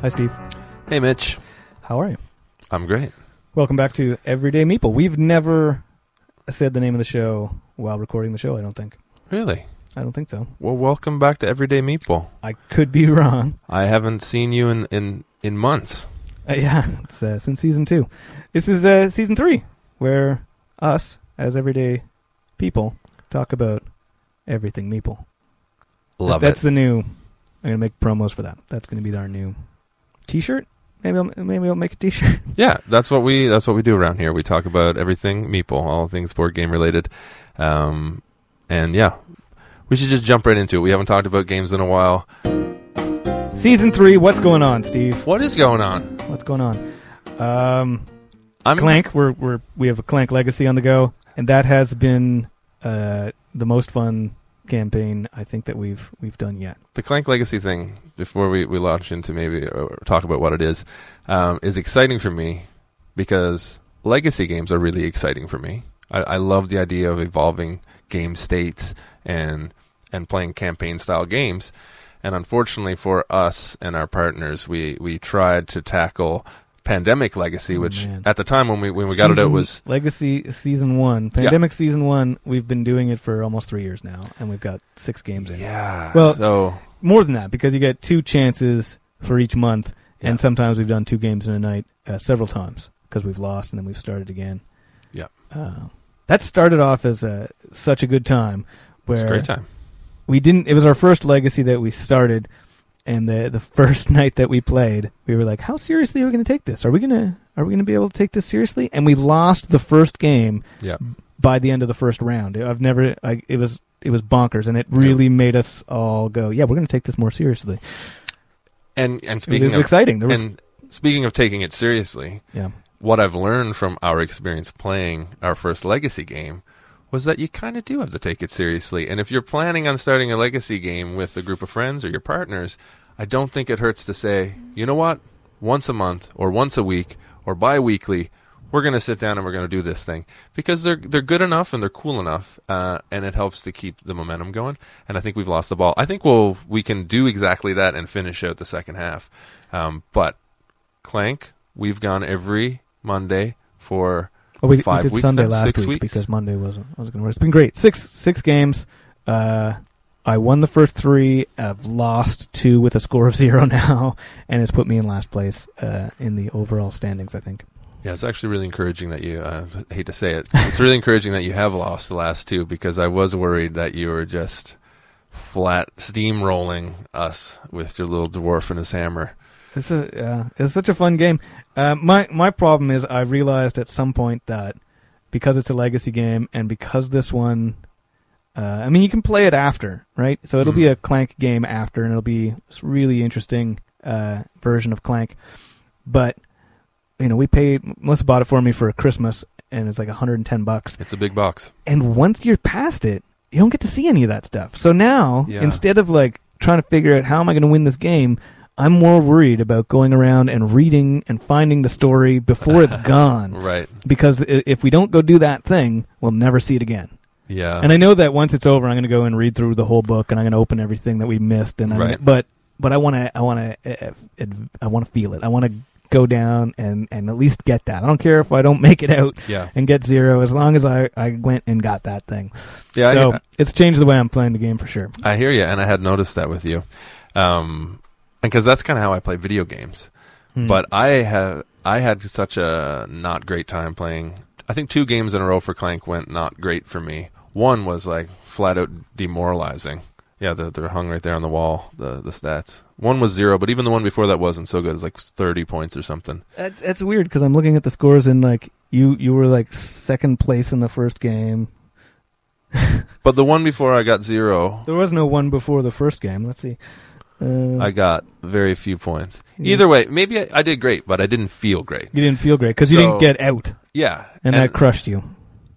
Hi, Steve. Hey, Mitch. How are you? I'm great. Welcome back to Everyday Meeple. We've never said the name of the show while recording the show, I don't think. Really? I don't think so. Well, welcome back to Everyday Meeple. I could be wrong. I haven't seen you in in in months. Uh, yeah, it's uh, since season two. This is uh, season three, where us, as everyday people, talk about everything Meeple. Love it. That's it. the new. I'm gonna make promos for that. That's gonna be our new T-shirt. Maybe I'll maybe I'll make a T-shirt. yeah, that's what we that's what we do around here. We talk about everything Meeple, all things board game related. Um, and yeah, we should just jump right into it. We haven't talked about games in a while. season three. What's going on, Steve? What is going on? What's going on? Um, I'm Clank. We're we're we have a Clank Legacy on the go, and that has been uh, the most fun campaign I think that we've we've done yet. the Clank Legacy thing, before we, we launch into maybe uh, talk about what it is, um, is exciting for me because legacy games are really exciting for me. I, I love the idea of evolving game states and and playing campaign style games. And unfortunately for us and our partners, we, we tried to tackle Pandemic Legacy, Oh, which man. at the time when we when we got it out Season- was Legacy season one, Pandemic season one. We've been doing it for almost three years now, and we've got six games in. yeah. Well- so More than that, because you get two chances for each month, Yeah. and sometimes we've done two games in a night uh, several times because we've lost and then we've started again. Yeah. Uh, that started off as a, such a good time. it's a great time. we didn't it was our first legacy that we started and the the first night that we played we were like how seriously are we going to take this? Are we going to are we going to be able to take this seriously? And we lost the first game Yeah. by the end of the first round. I've never I, it was it was bonkers and it really made us all go yeah we're going to take this more seriously. And and it speaking was of exciting. There was and speaking of taking it seriously, yeah. what I've learned from our experience playing our first legacy game was that you kind of do have to take it seriously. And if you're planning on starting a legacy game with a group of friends or your partners, I don't think it hurts to say, you know what? Once a month or once a week or bi-weekly, we're going to sit down and we're going to do this thing because they're they're good enough and they're cool enough, uh, and it helps to keep the momentum going. And I think we've lost the ball. I think we'll we can do exactly that and finish out the second half. Um, but Clank, we've gone every Monday for well, we, we did weeks sunday last week weeks? because monday wasn't I wasn't going to work it's been great six six games uh I won the first three. I've lost two with a score of zero now, and it's put me in last place uh, in the overall standings. I think. Yeah, it's actually really encouraging that you. Uh, I hate to say it, it's really encouraging that you have lost the last two because I was worried that you were just flat steamrolling us with your little dwarf and his hammer. It's a uh, it's such a fun game. Uh, my my problem is I realized at some point that because it's a legacy game and because this one, uh, I mean you can play it after, right? So it'll be Mhm. a Clank game after, and it'll be this really interesting uh, version of Clank. But you know, we paid Melissa bought it for me for Christmas, and it's like 110 bucks. It's a big box. And once you're past it, you don't get to see any of that stuff. So now, Yeah. instead of like trying to figure out how am I going to win this game, I'm more worried about going around and reading and finding the story before it's gone. Right. Because if we don't go do that thing, we'll never see it again. Yeah. and I know that once it's over, I'm going to go and read through the whole book, and I'm going to open everything that we missed. And I'm Right. but but I want to I want to I want to feel it. I want to go down and and at least get that. I don't care if I don't make it out yeah. and get zero as long as I, I went and got that thing. Yeah. so it's changed the way I'm playing the game for sure. I hear you, and I had noticed that with you, um, because that's kind of how I play video games. Hmm. But I have I had such a not great time playing. I think two games in a row for Clank went not great for me. One was like flat out demoralizing. Yeah, they're, they're hung right there on the wall. The the stats. One was zero, but even the one before that wasn't so good. It was like thirty points or something. that's, that's weird because I'm looking at the scores and like you you were like second place in the first game. But the one before I got zero, There was no one before the first game. Let's see. Uh, I got very few points. Yeah. Either way, maybe I, I did great, but I didn't feel great. you didn't feel great because you didn't get out, Yeah, and, that crushed you.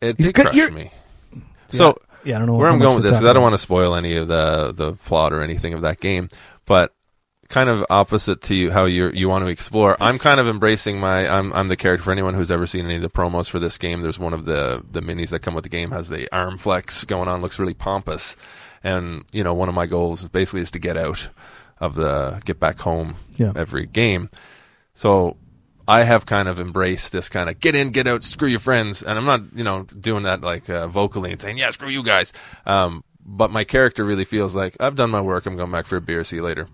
it did crush you're- me. So Yeah, I don't know where I'm going with this I don't want to spoil any of the the plot or anything of that game, but kind of opposite to you how you you want to explore. I'm kind of embracing my I'm I'm the character for anyone who's ever seen any of the promos for this game. There's one of the the minis that come with the game has the arm flex going on, looks really pompous, and you know one of my goals basically is to get out. of the get back home Yeah. every game. So I have kind of embraced this kind of get in, get out, screw your friends, and I'm not you know doing that like uh, vocally and saying yeah, screw you guys. Um, but my character really feels like I've done my work. I'm going back for a beer. See you later.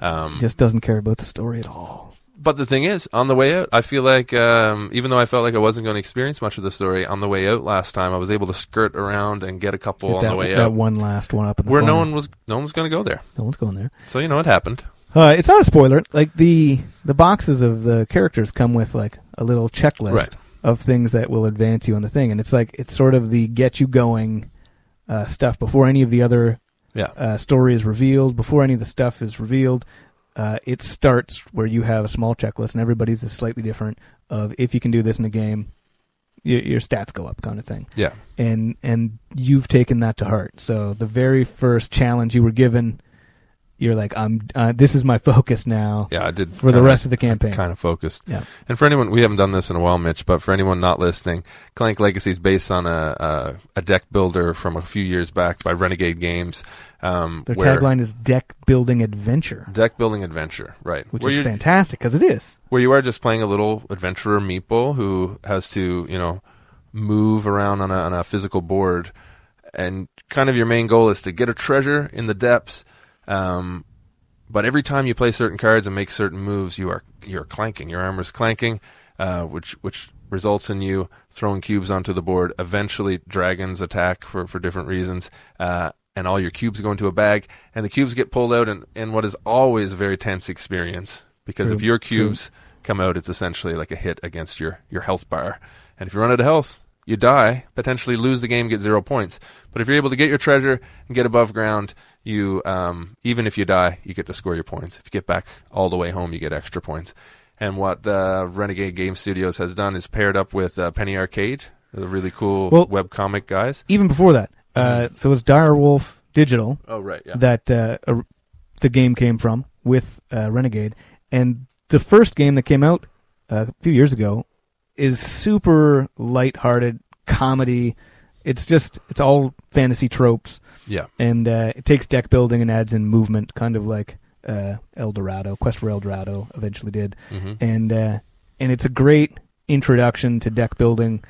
Um, Just doesn't care about the story at all. But the thing is, on the way out, I feel like um, even though I felt like I wasn't going to experience much of the story, on the way out last time, I was able to skirt around and get a couple on that, the way that out one last one up in the where no corner. one was no one was going to go there. no one's going there. So you know it happened. Uh, it's not a spoiler. Like the the boxes of the characters come with like a little checklist Right. of things that will advance you on the thing, and it's like it's sort of the get you going uh, stuff before any of the other Yeah. uh, story is revealed, before any of the stuff is revealed. Uh, it starts where you have a small checklist, and everybody's is slightly different. Of if you can do this in a game, your, your stats go up, kind of thing. Yeah. And and you've taken that to heart. So the very first challenge you were given, you're like, I'm. Uh, this is my focus now Yeah, I did for the rest of the campaign. Kind of focused. Yeah. And for anyone, we haven't done this in a while, Mitch, but for anyone not listening, Clank Legacy is based on a, a a deck builder from a few years back by Renegade Games. Um, Their tagline is deck building adventure, Deck building adventure, right? which where is fantastic because it is. where you are just playing a little adventurer meeple who has to, you know, move around on a on a physical board, and kind of your main goal is to get a treasure in the depths. Um, but every time you play certain cards and make certain moves, you are you're clanking. Your armor's clanking, uh, which which results in you throwing cubes onto the board. Eventually, dragons attack for for different reasons, uh, and all your cubes go into a bag, and the cubes get pulled out in, in what is always a very tense experience. Because True, if your true. cubes come out, it's essentially like a hit against your your health bar, and if you run out of health, you die, potentially lose the game, get zero points. But if you're able to get your treasure and get above ground, you um, even if you die, you get to score your points. If you get back all the way home, you get extra points. And what uh, Renegade Game Studios has done is paired up with uh, Penny Arcade, the really cool Well- webcomic guys. Even before that, uh, so it's Dire Wolf Digital Oh right, yeah. that uh, uh, the game came from with uh, Renegade, and the first game that came out uh, a few years ago is super light-hearted comedy. It's just it's all fantasy tropes, yeah, and uh, it takes deck building and adds in movement, kind of like uh, El Dorado, Quest for El Dorado eventually did, hmm and uh, and it's a great introduction to deck building.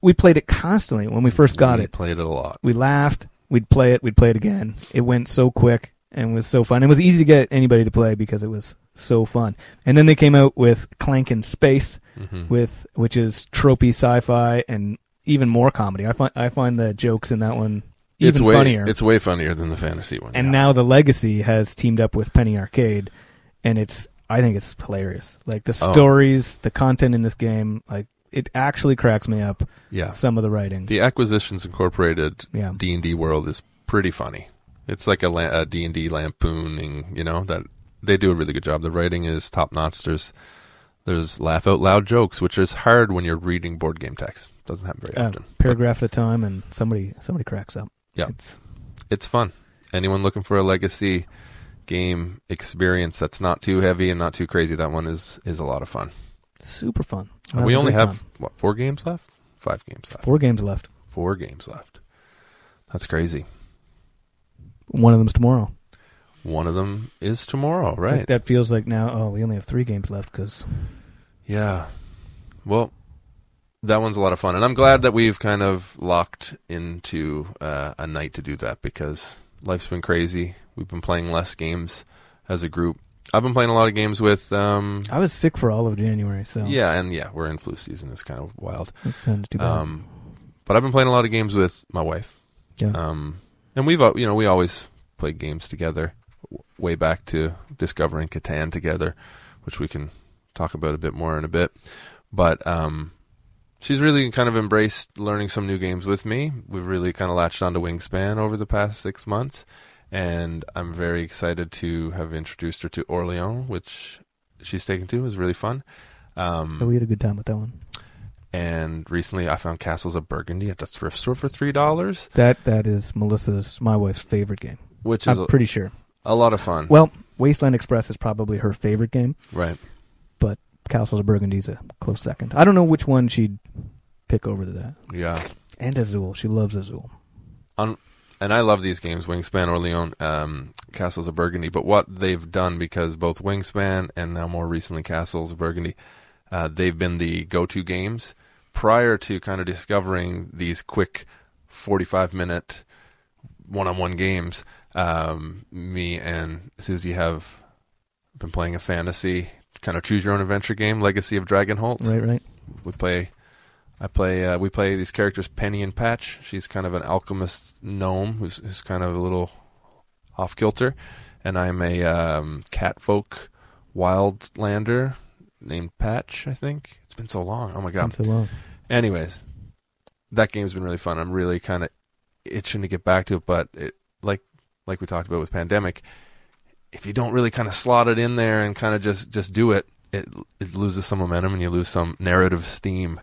We played it constantly when we first got it. we it Played it a lot. we laughed. We'd play it. We'd play it again. It went so quick and was so fun. It was easy to get anybody to play because it was so fun. And then they came out with Clank in Space, hmm with which is tropey sci-fi and even more comedy. I find I find the jokes in that one even it's way funnier. it's way funnier than the fantasy one. and yeah. now the Legacy has teamed up with Penny Arcade, and it's I think it's hilarious. Like the Oh. stories, the content in this game, like it actually cracks me up. yeah, Some of the writing, the Acquisitions Incorporated. D and D world is pretty funny. It's like a la- a D and D lampooning, you know that they do a really good job. The writing is top notch. There's there's laugh out loud jokes, which is hard when you're reading board game text. Doesn't happen very Uh, often. But paragraph at a time, and somebody somebody cracks up. Yeah. it's it's fun. Anyone looking for a legacy game experience that's not too heavy and not too crazy, that one is is a lot of fun. super fun. We only have time. what four games left? Five games left. four games left. Four games left. That's crazy. One of them's tomorrow. One of them is tomorrow, Like, right? that feels like now. Oh, we only have three games left because Yeah. Well, that one's a lot of fun, and I'm glad that we've kind of locked into uh, a night to do that because life's been crazy. We've been playing less games as a group. I've been playing a lot of games with. Um, I was sick for all of January. So Yeah, and yeah, we're in flu season. It's kind of wild. that sounds too bad. Um, but I've been playing a lot of games with my wife. yeah, Um, and we've uh, you know we always played games together, way back to discovering Catan together, which we can talk about a bit more in a bit. But um, she's really kind of embraced learning some new games with me. We've really kind of latched onto Wingspan over the past six months, and I'm very excited to have introduced her to Orleans, which she's taken to. It was really fun. Um, Oh, we had a good time with that one. And recently I found Castles of Burgundy at the thrift store for three dollars, That that is Melissa's, my wife's favorite game. which is I'm a, pretty sure. a lot of fun. Well, Wasteland Express is probably her favorite game. right. But Castles of Burgundy is a close second. I don't know which one she'd pick over to that. Yeah. And Azul, she loves Azul. On and I love these games, Wingspan, Orleans, um, Castles of Burgundy. But what they've done, because both Wingspan and now more recently Castles of Burgundy, uh, they've been the go-to games prior to kind of discovering these quick 45-minute one-on-one games. Um, me and Susie have been playing a fantasy kind of choose your own adventure game, Legacy of Dragonholt. Right, right. We play. I play. Uh, we play these characters, Penny and Patch. She's kind of an alchemist gnome who's, who's kind of a little off kilter, and I'm a um, catfolk wildlander named Patch. I think it's been so long. Oh my god. So long. Anyways, that game's been really fun. I'm really kind of itching to get back to it, but it, like like we talked about with pandemic, if you don't really kind of slot it in there and kind of just just do it, it it loses some momentum and you lose some narrative steam.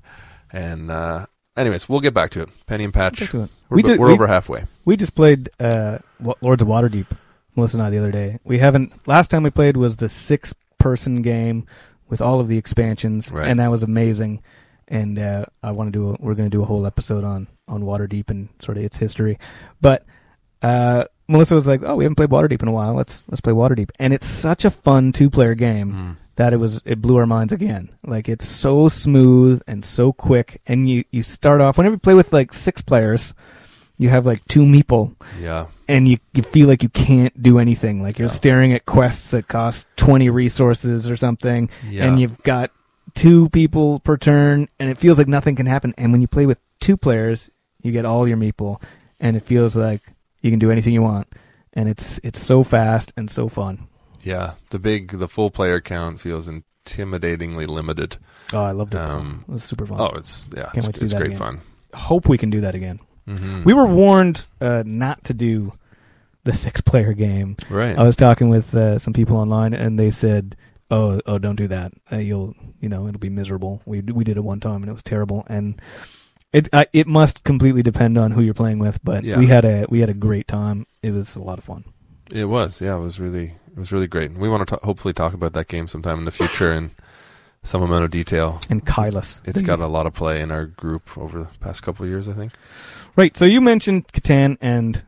And uh, anyways, we'll get back to it. Penny and Patch. Back to it. We're, We did- we're we- over halfway. We just played uh, Lords of Waterdeep, Melissa and I, the other day. We haven't. Last time we played was the six-person game with all of the expansions, Right. and that was amazing. And uh, I want to do. A, we're going to do a whole episode on on Waterdeep and sort of its history. But uh, Melissa was like, "Oh, we haven't played Waterdeep in a while. Let's let's play Waterdeep." And it's such a fun two-player game Mm. that it was it blew our minds again. Like it's so smooth and so quick, and you you start off whenever you play with like six players, you have like two meeple, Yeah. and you you feel like you can't do anything. Like you're Yeah. staring at quests that cost twenty resources or something, Yeah. and you've got two people per turn, and it feels like nothing can happen. And when you play with two players, you get all your meeple, and it feels like you can do anything you want, and it's it's so fast and so fun. yeah. The big, the full player count feels intimidatingly limited. Oh, I loved it. Um, it was super fun. Oh, it's yeah. Can't it's wait to do that great again. fun. hope we can do that again. Hmm We were warned uh, not to do the six-player game. right. I was talking with uh, some people online, and they said, "Oh, oh, don't do that. Uh, you'll, you know, it'll be miserable." We we did it one time, and it was terrible. And it I, it must completely depend on who you're playing with. But Yeah. we had a we had a great time. It was a lot of fun. It was, yeah, it was really, it was really great. And we want to hopefully talk about that game sometime in the future in some amount of detail. And Caylus, It's got a lot of play in our group over the past couple of years, I think. Right. So you mentioned Catan, and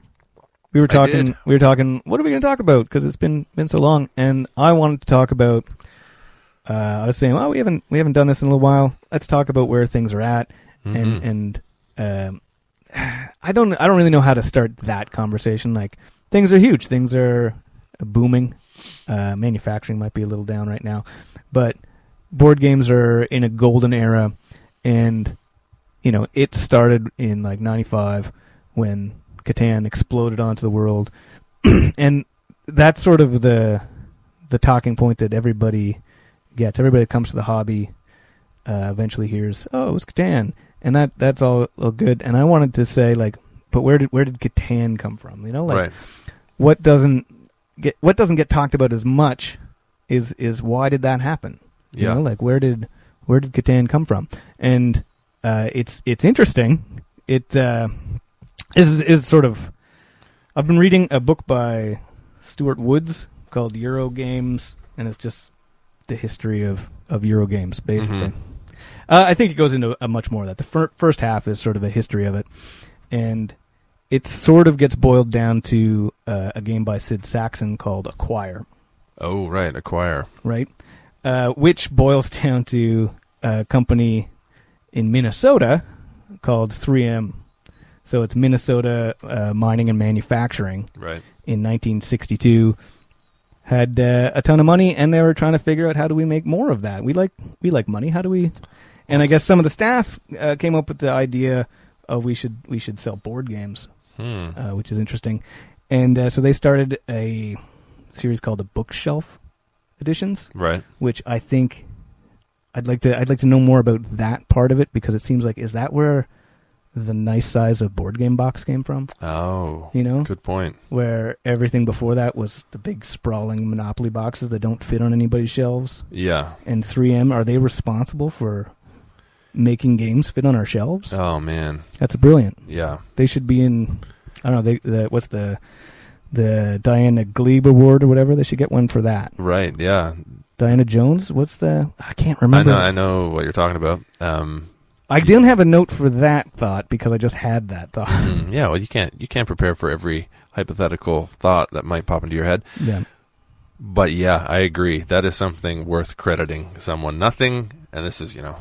we were talking. We were talking. What are we going to talk about? Because it's been been so long, and I wanted to talk about. Uh, I was saying, well, we haven't we haven't done this in a little while. Let's talk about where things are at, and Mhm. and um, I don't I don't really know how to start that conversation. Like things are huge, things are booming. Uh, manufacturing might be a little down right now, but board games are in a golden era, and you know it started in like '95 when Catan exploded onto the world, and that's sort of the the talking point that everybody gets. Everybody that comes to the hobby uh, eventually hears, "Oh, it was Catan," and that that's all, all good. And I wanted to say, like, but where did where did Catan come from? You know, like right. what doesn't get what doesn't get talked about as much is is why did that happen? You Yeah. know, like where did where did Catan come from? And uh, it's it's interesting. It uh, is is sort of. I've been reading a book by Stewart Woods called Euro Games, and it's just the history of of Euro games, basically. Mhm. Uh, I think it goes into a much more of that. The fir- first half is sort of a history of it, and it sort of gets boiled down to uh, a game by Sid Sackson called Acquire Oh, right. Acquire. right? Uh, which boils down to a company in Minnesota called 3M. So it's Minnesota uh, Mining and Manufacturing Right. in 1962. Had uh, a ton of money, and they were trying to figure out how do we make more of that. We like we like money. How do we? And I guess some of the staff uh, came up with the idea of we should we should sell board games Hmm. uh, which is interesting. And uh, so they started a series called the Bookshelf Editions, Right. which I think I'd like to I'd like to know more about that part of it because it seems like is that where the nice size of board game box came from? Oh, You know, good point. where everything before that was the big sprawling Monopoly boxes that don't fit on anybody's shelves. Yeah. And 3M are they responsible for making games fit on our shelves? Oh man. That's brilliant. Yeah. they should be in. I don't know. They the what's the the Diana Glebe Award or whatever. They should get one for that. Right. Yeah. Diana Jones. What's the? I can't remember. I remember. know. I know what you're talking about. Um, I didn't have a note for that thought because I just had that thought. Mm, yeah, well, you can't you can't prepare for every hypothetical thought that might pop into your head. yeah. But yeah, I agree. That is something worth crediting someone. Nothing, and this is you know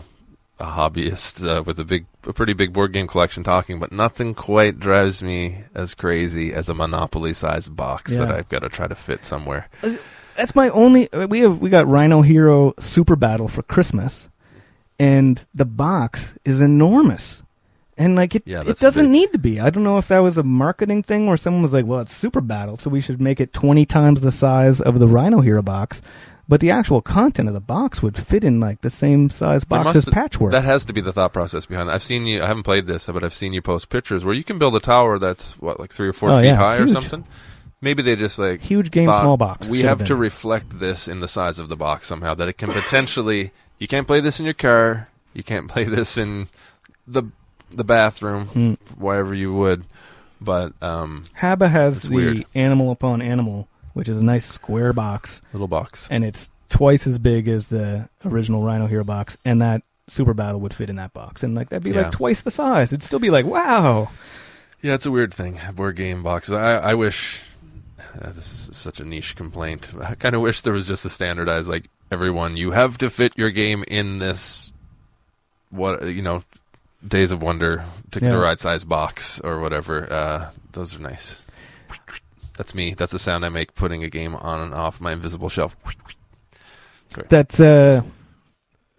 a hobbyist uh, with a big, a pretty big board game collection talking, but nothing quite drives me as crazy as a Monopoly-sized box that I've got to try to fit somewhere. That's my only. We have we got Rhino Hero Super Battle for Christmas, and the box is enormous, and like it Yeah, it that's doesn't big. need to be. I don't know if that was a marketing thing where someone was like, "Well, it's Super Battle, so we should make it twenty times the size of the Rhino Hero box." But the actual content of the box would fit in like the same size There box must- as Patchwork. That has to be the thought process behind it. I've seen you. I haven't played this, but I've seen you post pictures where you can build a tower that's what, like three or four Oh, feet yeah, high it's or huge. something. Maybe they just like Huge game, thought, small box. We have have to reflect this in the size of the box somehow. That it can potentially. You can't play this in your car. You can't play this in the the bathroom, Hmm. wherever you would. But um, Haba has the weird. Animal Upon Animal, which is a nice square box, little box. and it's twice as big as the original Rhino Hero box, and that Super Battle would fit in that box, and like that'd be Yeah. like twice the size. It'd still be like, wow. Yeah, it's a weird thing. Board game boxes. I, I wish uh, this is such a niche complaint. I kind of wish there was just a standardized like everyone. You have to fit your game in this. What you know, Days of Wonder Ticket to Yeah. Ride size box or whatever. Uh, those are nice. That's me. That's the sound I make putting a game on and off my invisible shelf. That's uh,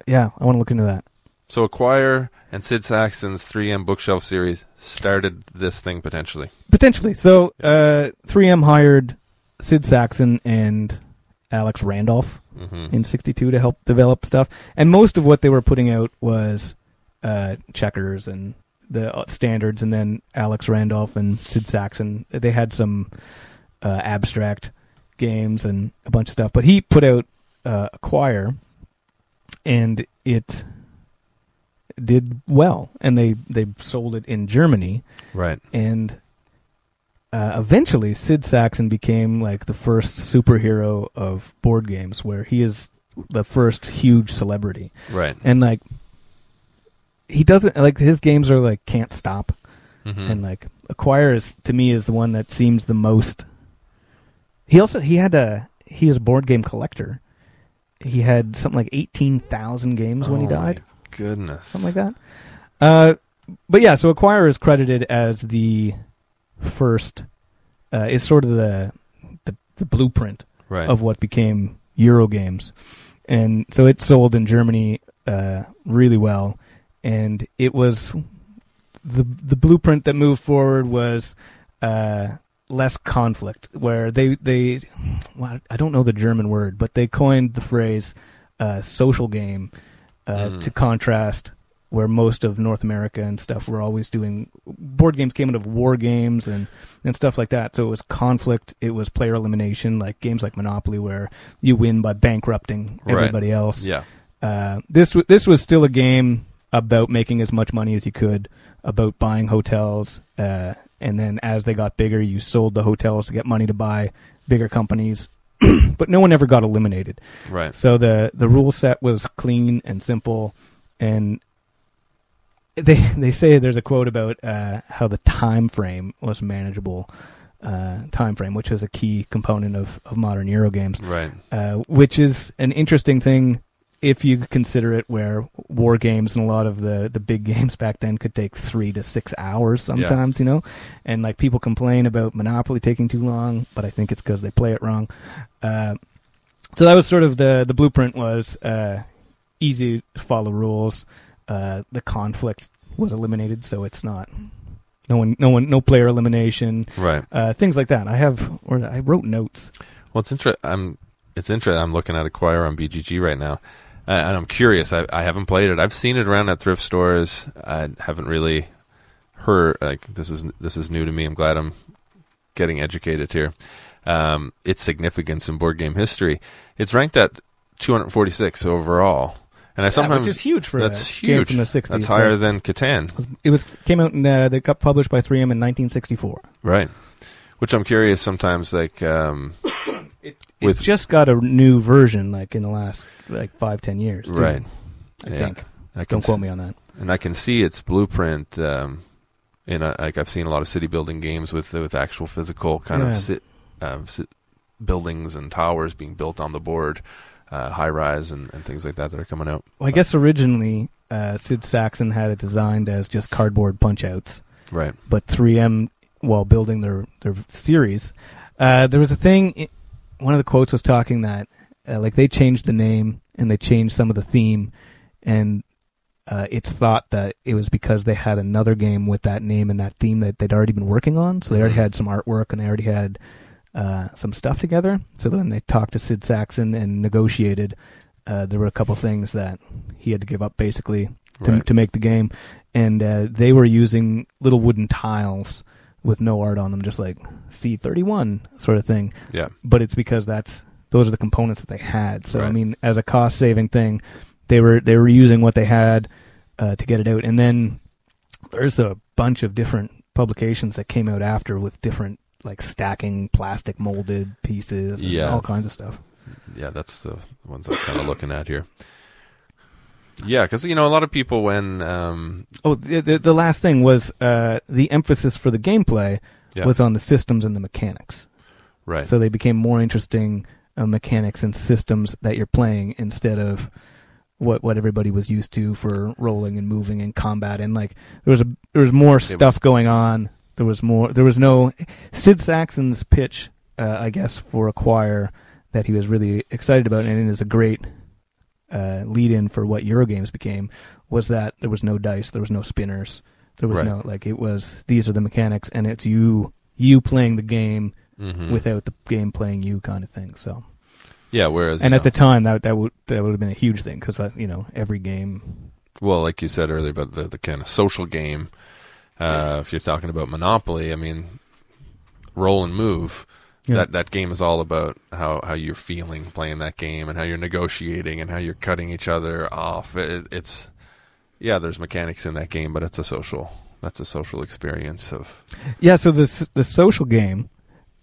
yeah, I want to look into that. So Acquire and Sid Sackson's 3M bookshelf series started this thing potentially. Potentially. So, uh, 3M hired Sid Sackson and Alex Randolph hmm in 62 to help develop stuff. And most of what they were putting out was uh, checkers and the uh, standards. And then Alex Randolph and Sid Sackson, they had some uh, abstract games and a bunch of stuff. But he put out uh, Acquire, and it did well. And they, they sold it in Germany Right. and uh, eventually Sid Sackson became like the first superhero of board games, where he is the first huge celebrity, Right. and like he doesn't like his games are like can't stop, hmm and like Acquire is to me is the one that seems the most. He also he had a he is a board game collector. He had something like eighteen thousand games when he Oh died Goodness. something like that. Uh, but yeah, so Acquire is credited as the first. Uh, is sort of the, the the blueprint Right. of what became Euro games, and so it sold in Germany uh, really well, and it was the the blueprint that moved forward was uh, less conflict, where they they well, I don't know the German word, but they coined the phrase uh, social game uh, Mhm. to contrast where most of North America and stuff were always doing board games came out of war games and and stuff like that. So it was conflict, it was player elimination, like games like Monopoly where you win by bankrupting Right. everybody else. yeah. Uh, this w- this was still a game about making as much money as you could, about buying hotels, uh, and then as they got bigger, you sold the hotels to get money to buy bigger companies. but no one ever got eliminated. Right. So the the rule set was clean and simple, and they they say there's a quote about uh, how the time frame was manageable. Uh, time frame, which is a key component of, of modern Euro games Right. uh, which is an interesting thing if you consider it where war games and a lot of the, the big games back then could take three to six hours sometimes, you know? And like people complain about Monopoly taking too long, but I think it's because they play it wrong. Uh, so that was sort of the, the blueprint was uh, easy to follow rules. Uh, the conflict was eliminated, so it's not no one, no one, no player elimination, Right. uh, things like that. I have, or I wrote notes. Well, it's interesting. I'm. It's interesting. I'm looking at Acquire on BGG right now, uh, and I'm curious. I, I haven't played it. I've seen it around at thrift stores. I haven't really heard. Like this is this is new to me. I'm glad I'm getting educated here. Um, its significance in board game history. It's ranked at 246 overall, and I Yeah, sometimes which is huge for that's a game huge. from the 60s. That's like- higher than Catan, It was came out in uh, they got published by 3M in 1964. right? Which I'm curious sometimes. Like um, It, With- it's just got a new version like in the last like five ten years, too, right. I yeah. think. I can Don't quote s- me on that. and I can see its blueprint. Um, in a, like I've seen a lot of city building games with with actual physical kind Yeah. of sit, uh, sit buildings and towers being built on the board, uh, high rise and, and things like that that are coming out. Well, I guess originally uh, Sid Sackson had it designed as just cardboard punch outs, Right. but 3M, while building their their series, uh, there was a thing. One of the quotes was talking that uh, like they changed the name and they changed some of the theme, and uh, it's thought that it was because they had another game with that name and that theme that they'd already been working on. So they already Mhm. had some artwork and they already had uh, some stuff together. So then they talked to Sid Sackson and negotiated. Uh, there were a couple things that he had to give up basically to, Right. to make the game, and uh, they were using little wooden tiles with no art on them, just like C31 sort of thing. Yeah. But it's because that's those are the components that they had. So I mean, as a cost saving thing, they were they were using what they had uh, to get it out, and then there's a bunch of different publications that came out after with different like stacking plastic molded pieces and Yeah. all kinds of stuff. Yeah, that's the ones I'm kind of looking at here. Yeah, because you know a lot of people when um, Oh, the, the, the last thing was uh, the emphasis for the gameplay Yeah. was on the systems and the mechanics. right, So they became more interesting uh, mechanics and systems that you're playing instead of what what everybody was used to for rolling and moving and combat. And like there was a there was more stuff was- going on. There was more. There was no Sid Sackson's pitch, uh, I guess, for Acquire that he was really excited about, and it is a great uh, lead-in for what Eurogames became. Was that there was no dice, there was no spinners, there was Right. no like it was these are the mechanics, and it's you you playing the game Mhm. without the game playing you kind of thing. So, yeah. Whereas and at the time that that would that would have been a huge thing because you know every game. well, like you said earlier about the the kind of social game. Uh, if you're talking about Monopoly, I mean, roll and move. Yeah. That that game is all about how, how you're feeling playing that game and how you're negotiating and how you're cutting each other off. It, it's yeah, there's mechanics in that game, but it's a social. That's a social experience of Yeah, so this the social game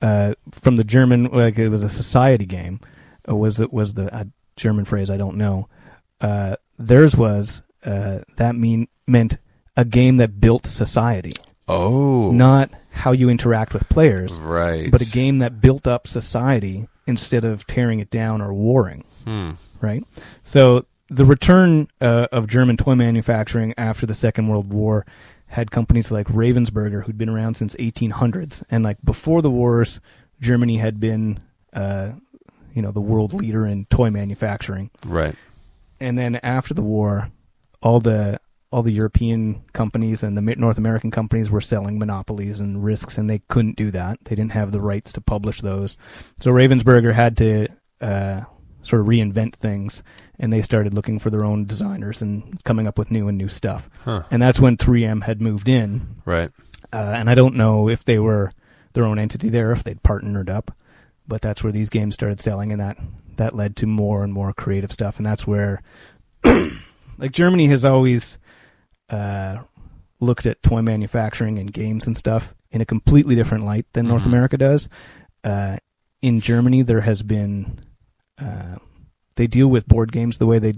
uh, from the German like it was a society game uh, was it was the uh, German phrase I don't know. Uh, theirs was uh, that mean meant a game that built society, oh not how you interact with players, right, but a game that built up society instead of tearing it down or warring. Hmm. right? So the return uh, of German toy manufacturing after the Second World War had companies like Ravensburger, who'd been around since 1800s, and like before the wars, Germany had been, uh, you know, the world leader in toy manufacturing. Right. And then after the war, all the all the European companies and the North American companies were selling monopolies and risks, and they couldn't do that. They didn't have the rights to publish those. So Ravensburger had to uh, sort of reinvent things, and they started looking for their own designers and coming up with new and new stuff. Huh. And that's when 3M had moved in. Right. Uh, and I don't know if they were their own entity there, if they'd partnered up, but that's where these games started selling, and that that led to more and more creative stuff, and that's where, like Germany has always uh, looked at toy manufacturing and games and stuff in a completely different light than North Mhm. America does. Uh, in Germany, there has been uh, they deal with board games the way they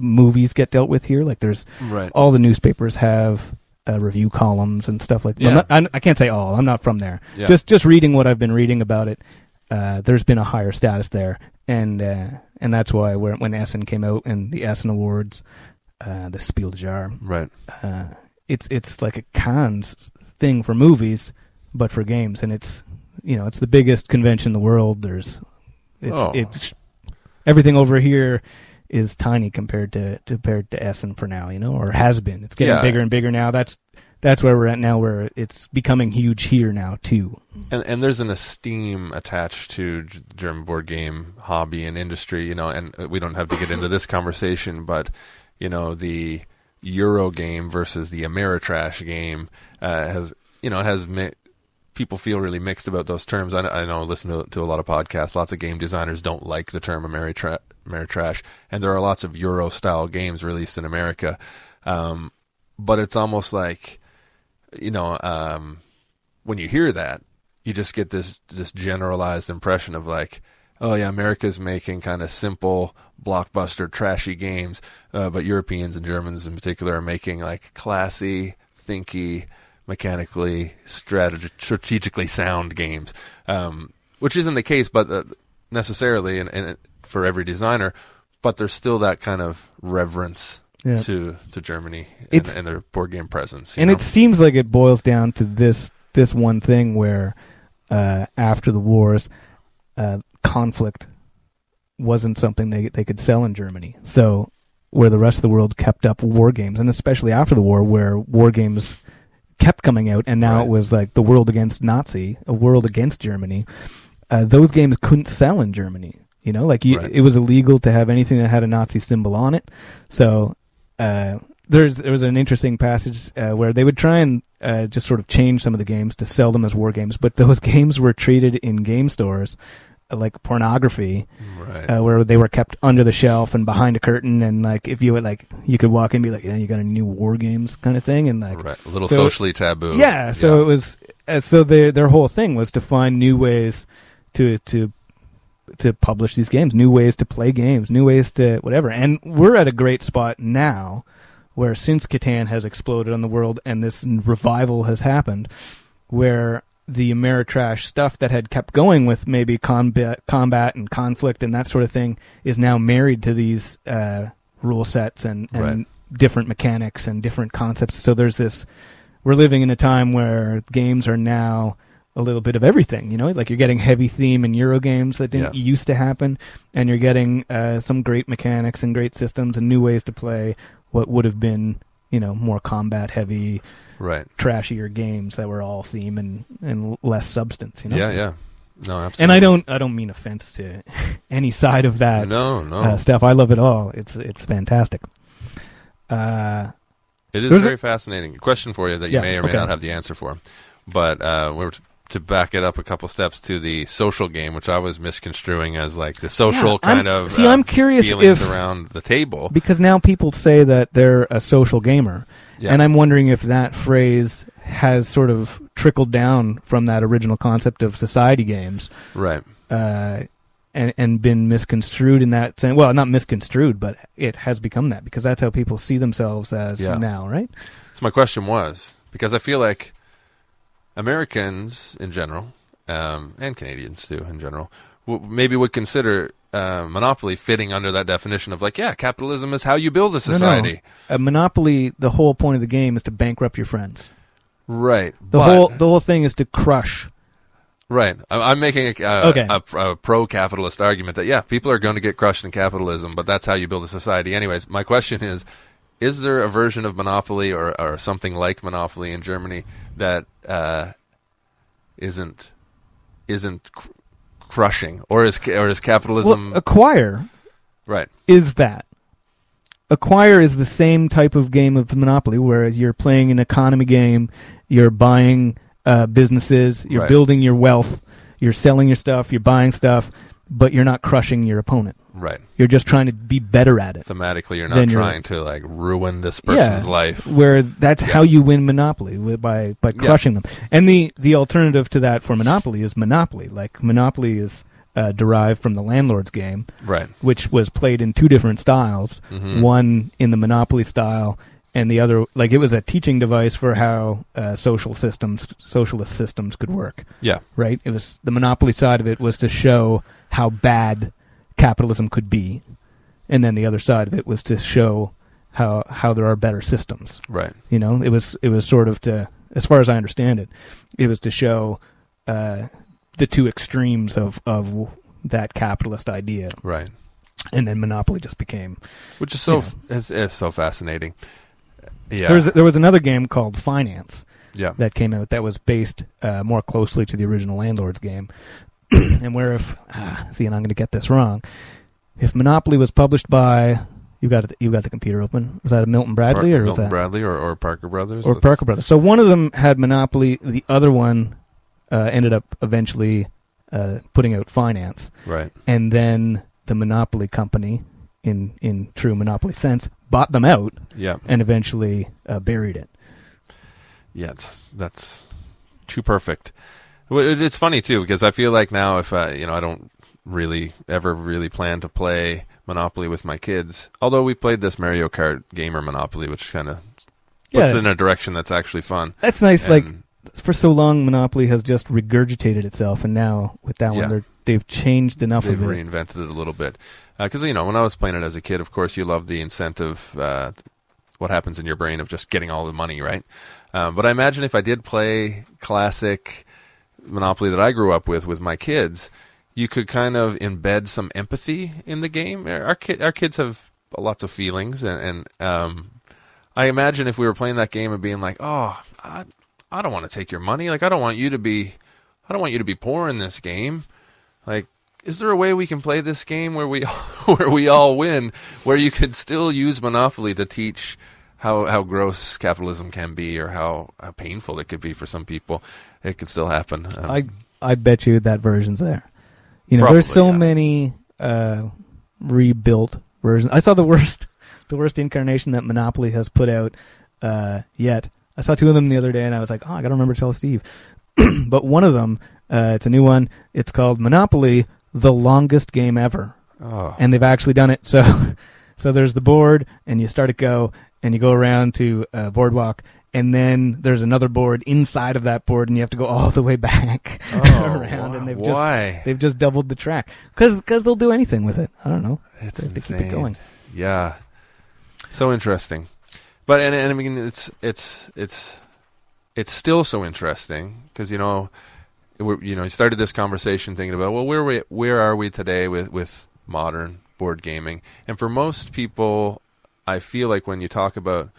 movies get dealt with here. Like there's Right. all the newspapers have uh, review columns and stuff like that. Yeah. Not, I'm, I can't say all. I'm not from there. Yeah. Just just reading what I've been reading about it, uh, there's been a higher status there, and uh, and that's why when Essen came out and the Essen Awards, uh, the Spiel Jahres, Right. uh, it's it's like a Cannes thing for movies, but for games, and it's you know it's the biggest convention in the world. There's it's Oh. it's everything over here is tiny compared to compared to Essen for now, you know, or has been. It's getting Yeah. bigger and bigger now. That's that's where we're at now, where it's becoming huge here now too. And and there's an esteem attached to German board game hobby and industry, you know. And we don't have to get into this conversation, but you know the Euro game versus the Ameritrash game uh, has you know it has mi- people feel really mixed about those terms. I, know- I know I listen to, to a lot of podcasts. Lots of game designers don't like the term Ameritra- Ameritrash, and there are lots of Euro style games released in America. Um, but it's almost like you know um, when you hear that, you just get this this generalized impression of like oh yeah, America's making kind of simple, blockbuster, trashy games, uh, but Europeans and Germans in particular are making like classy, thinky, mechanically, strategi- strategically sound games, um, which isn't the case, but uh, necessarily, and, and for every designer, but there's still that kind of reverence Yeah. to to Germany and, and their board game presence. and know? it seems like it boils down to this this one thing where uh, after the wars, uh, conflict wasn't something they they could sell in Germany. So where the rest of the world kept up war games, and especially after the war, where war games kept coming out, and now Right. it was like the world against Nazi, a world against Germany. Uh, those games couldn't sell in Germany. You know, like you, Right. it was illegal to have anything that had a Nazi symbol on it. So uh, there's there was an interesting passage uh, where they would try and uh, just sort of change some of the games to sell them as war games, but those games were treated in game stores like pornography, right. uh, where they were kept under the shelf and behind a curtain, and like if you would like you could walk in and be like, yeah, you got a new war games kind of thing, and like right. A little so- socially taboo. yeah, so it was uh, so their their whole thing was to find new ways to to to publish these games, new ways to play games, new ways to whatever. And we're at a great spot now where since Catan has exploded on the world and this revival has happened where the Ameritrash stuff that had kept going with maybe combat combat and conflict and that sort of thing is now married to these uh, rule sets and, and Right. different mechanics and different concepts. So there's this we're living in a time where games are now a little bit of everything, you know, like you're getting heavy theme in Euro games that didn't Yeah. used to happen, and you're getting uh, some great mechanics and great systems and new ways to play what would have been, you know, more combat heavy, right. trashier games that were all theme and, and less substance, you know. Yeah, yeah. No, absolutely. And I don't, I don't mean offense to any side of that No, no. uh, stuff. I love it all. It's, it's fantastic. Uh, It is There's a- very fascinating. Question for you that you Yeah, may or may okay. not have the answer for, but uh, we're t- to back it up a couple steps to the social game, which I was misconstruing as like the social Yeah, I'm- kind of see, uh, I'm curious feelings if- around the table. because now people say that they're a social gamer. Yeah. And I'm wondering if that phrase has sort of trickled down from that original concept of society games right. uh, and, and been misconstrued in that sense. Well, not misconstrued, but it has become that because that's how people see themselves as Yeah. now, right? So my question was because I feel like Americans in general, um, and Canadians too in general, w- maybe would consider uh, monopoly fitting under that definition of like, yeah, capitalism is how you build a No, no. society. A Monopoly, the whole point of the game is to bankrupt your friends. Right. The but- whole the whole thing is to crush. Right. I'm, I'm making a, uh, Okay. a, a pro-capitalist argument that yeah, people are going to get crushed in capitalism, but that's how you build a society. Anyways, my question is: Is there a version of monopoly or, or something like monopoly in Germany that uh, isn't isn't cr- crushing, or is or is capitalism Well, acquire right? is that. Acquire is the same type of game of Monopoly, whereas you're playing an economy game, you're buying uh, businesses, you're Right. building your wealth, you're selling your stuff, you're buying stuff, but you're not crushing your opponent. Right. You're just trying to be better at it. Thematically, you're not Then you're- trying to like ruin this person's life. Where that's how you win Monopoly wi- by by Yeah. crushing them. And the the alternative to that for Monopoly is Monopoly. Like Monopoly is uh, derived from the landlord's game, Right. which was played in two different styles. Mhm. One in the Monopoly style, and the other like it was a teaching device for how uh, social systems, socialist systems, could work. Yeah. Right? It was the Monopoly side of it was to show how bad capitalism could be, and then the other side of it was to show how how there are better systems. Right. You know, it was it was sort of to, as far as I understand it, it was to show uh, the two extremes of of that capitalist idea, Right. and then Monopoly just became. Which is so You f- is, is so fascinating. Yeah. There's there was another game called Finance yeah. that came out that was based uh, more closely to the original Landlords game, and where if ah, see, and I'm going to get this wrong, if Monopoly was published by you got you got the computer open. Was that a Milton Bradley or was Milton that Bradley or, or Parker Brothers or That's- Parker Brothers? So one of them had Monopoly, the other one uh, ended up eventually uh, putting out Finance, Right. and then the Monopoly company, in in true Monopoly sense, bought them out Yeah. and eventually uh, buried it. Yeah, it's, that's too perfect. It's funny too because I feel like now if uh, you know I don't really ever really plan to play Monopoly with my kids. Although we played this Mario Kart Gamer Monopoly, which kind of puts Yeah. it in a direction that's actually fun. That's nice. like for so long, Monopoly has just regurgitated itself, and now with that Yeah. one, they're, they've changed enough They've of it. reinvented it a little bit. Because, you know, when I was playing it as a kid, of course, you love the incentive, uh, what happens in your brain of just getting all the money, right? Um, but I imagine if I did play classic Monopoly that I grew up with with my kids, you could kind of embed some empathy in the game. Our, ki- our kids have lots of feelings, and, and um, I imagine if we were playing that game and being like, oh, I, I don't want to take your money. Like, I don't want you to be, I don't want you to be poor in this game. Like, is there a way we can play this game where we where we all win, where you could still use Monopoly to teach how how gross capitalism can be, or how, how painful it could be for some people? It could still happen. Um, I I bet you that version's there. You know, there's so yeah. many uh, rebuilt versions. I saw the worst, the worst incarnation that Monopoly has put out uh, yet. I saw two of them the other day, and I was like, oh, I gotta remember to tell Steve. but one of them, uh, it's a new one. It's called Monopoly: The Longest Game Ever, oh, and they've actually done it. So, so there's the board, and you start to go, and you go around to uh, Boardwalk. And then there's another board inside of that board, and you have to go all the way back oh, around. And they've why? just? They've just doubled the track because they'll do anything with it. I don't know. It's to keep it going. Yeah, so interesting. But and, and I mean, it's it's it's it's still so interesting because you know, you know, you started this conversation thinking about well, where we where are we today with with modern board gaming? And for most people, I feel like when you talk about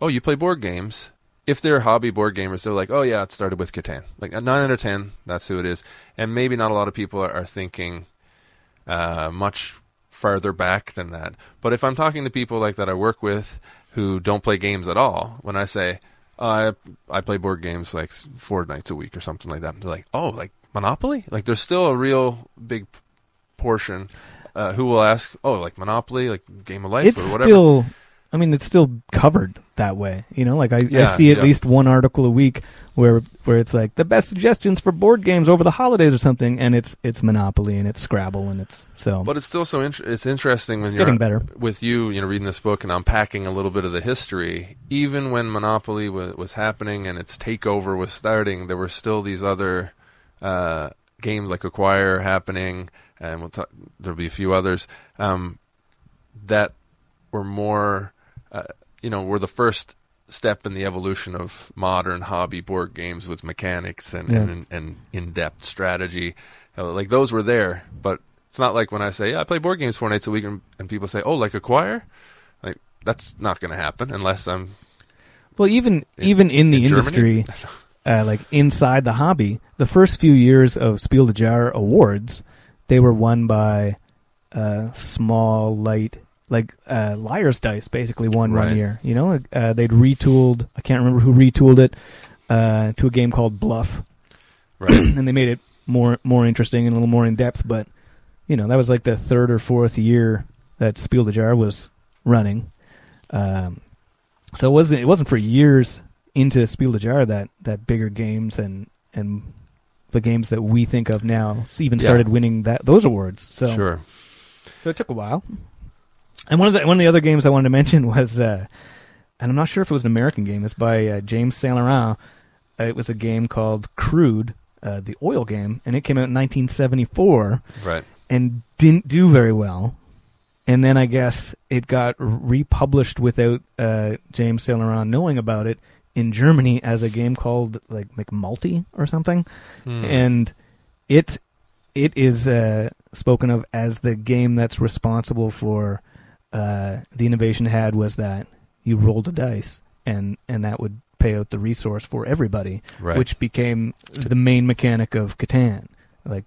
oh, you play board games. If they're hobby board gamers, they're like, "Oh yeah, it started with Catan." Like nine out of ten, that's who it is. And maybe not a lot of people are, are thinking uh, much farther back than that. But if I'm talking to people like that I work with who don't play games at all, when I say uh, I I play board games like four nights a week or something like that, they're like, "Oh, like Monopoly?" Like there's still a real big portion uh, who will ask, "Oh, like Monopoly, like Game of Life it's or whatever." still, I mean, it's still covered that way. You know, like I, I see at yeah. least one article a week where where it's like the best suggestions for board games over the holidays or something, and it's it's Monopoly and it's Scrabble and it's so But it's still so int- it's interesting when it's you're getting better. with you, you know, reading this book and unpacking a little bit of the history. Even when Monopoly was, was happening and its takeover was starting, there were still these other uh, games like Acquire happening, and we'll talk, there'll be a few others um, that were more, uh, you know, were the first step in the evolution of modern hobby board games with mechanics and Yeah. and, and in-depth strategy. Uh, like those were there, but it's not like when I say, yeah, I play board games four nights a week, and, and people say, oh, like Acquire? Like, that's not going to happen unless I'm. Well, even In- even in the in industry, uh, like inside the hobby, the first few years of Spiel des Jahres awards, they were won by uh, small, light, like uh, Liar's Dice. Basically, won Right. one year. You know, uh, they'd retooled. I can't remember who retooled it uh, to a game called Bluff, Right. and they made it more more interesting and a little more in depth. But you know, that was like the third or fourth year that Spiel des Jahres was running. Um, so it wasn't it wasn't for years into Spiel des Jahres that that bigger games and and the games that we think of now even Yeah. started winning that those awards. So Sure. so it took a while. And one of the one of the other games I wanted to mention was, uh, and I'm not sure if it was an American game. It's by uh, James Saint Laurent. Uh, it was a game called Crude, uh, the oil game, and it came out in 1974 Right. and didn't do very well. And then I guess it got republished without uh, James Saint Laurent knowing about it in Germany as a game called like McMulti or something Hmm. and it it is uh, spoken of as the game that's responsible for uh, the innovation had was that you rolled a dice and and that would pay out the resource for everybody, right. which became the main mechanic of Catan, like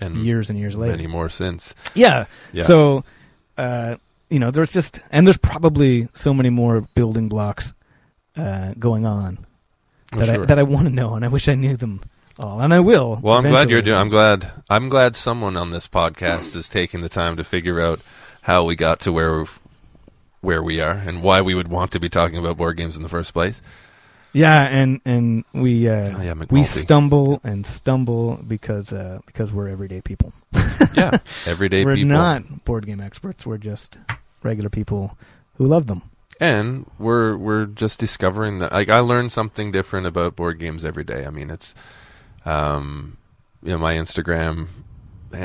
and years and years later. many more since. Yeah. Yeah. So, uh, you know, there's just and there's probably so many more building blocks uh, going on Oh, that I that I want to know, and I wish I knew them all, and I will. Well, I'm glad you're doing. I'm glad. I'm glad someone on this podcast is taking the time to figure out how we got to where where we are and why we would want to be talking about board games in the first place. Yeah, and and we uh, Oh, yeah, we stumble and stumble because uh, because we're everyday people. yeah, everyday we're people. not board game experts. We're just regular people who love them. and we're we're just discovering that like I learn something different about board games every day. I mean, it's um you know my Instagram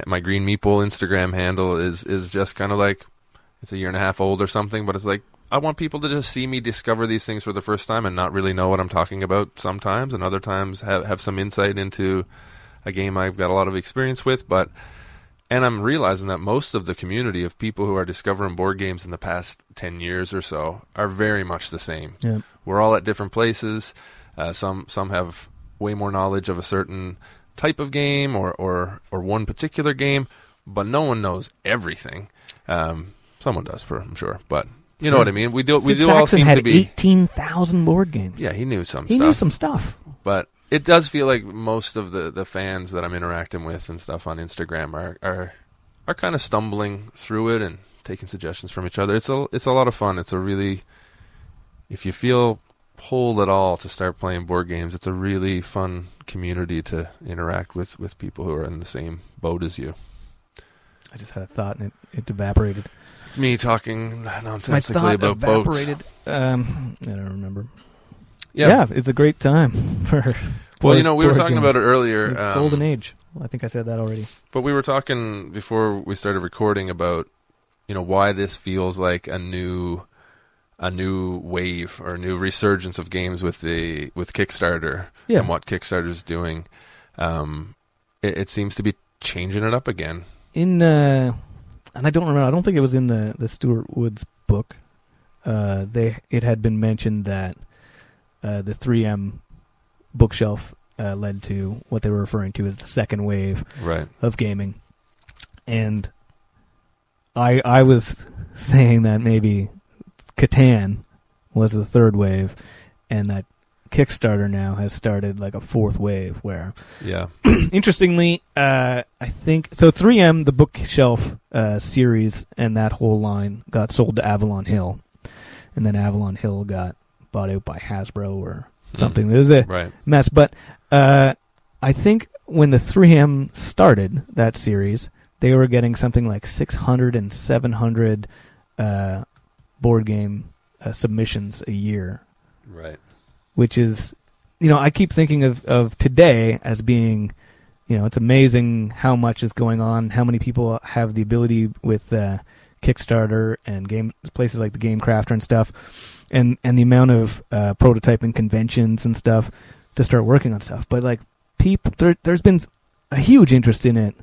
my green meeple Instagram handle is is just kind of like it's a year and a half old or something, but it's like I want people to just see me discover these things for the first time and not really know what I'm talking about sometimes and other times have have some insight into a game I've got a lot of experience with, but and I'm realizing that most of the community of people who are discovering board games in the past 10 years or so are very much the same. Yeah. We're all at different places. Uh, some some have way more knowledge of a certain type of game or, or, or one particular game, but no one knows everything. Um, someone does, for I'm sure, but you know what I mean. We do we Sid do all Sackson seem had to be. eighteen thousand board games. Yeah, he knew some he stuff knew some stuff. but it does feel like most of the, the fans that I'm interacting with and stuff on Instagram are are, are kind of stumbling through it and taking suggestions from each other. It's a it's a lot of fun. It's a really if you feel pulled at all to start playing board games, it's a really fun community to interact with with people who are in the same boat as you. I just had a thought and it, it evaporated. It's me talking My nonsensically thought about boats. evaporated. Um, I don't remember. Yeah. Yeah. it's a great time for. Well, you know, we were talking about it earlier. Um, golden age. I think I said that already. But we were talking before we started recording about you know why this feels like a new a new wave or a new resurgence of games with the with Kickstarter Yeah. and what Kickstarter's doing. Um, it, it seems to be changing it up again. in uh and I don't remember I don't think it was in the the Stewart Woods book uh they it had been mentioned that uh the 3M bookshelf uh, led to what they were referring to as the second wave Right. of gaming and I I was saying that maybe Catan was the third wave and that Kickstarter now has started like a fourth wave where Yeah. interestingly, uh, I think so. 3M, the bookshelf uh, series, and that whole line got sold to Avalon Hill, and then Avalon Hill got bought out by Hasbro or something. It was a Right. mess, but uh, I think when the 3M started that series, they were getting something like 600 and 700 uh, board game uh, submissions a year Right. which is you know I keep thinking of of today as being you know it's amazing how much is going on how many people have the ability with uh, Kickstarter and game places like the Game Crafter and stuff and and the amount of uh, prototyping conventions and stuff to start working on stuff but like people there there's been a huge interest in it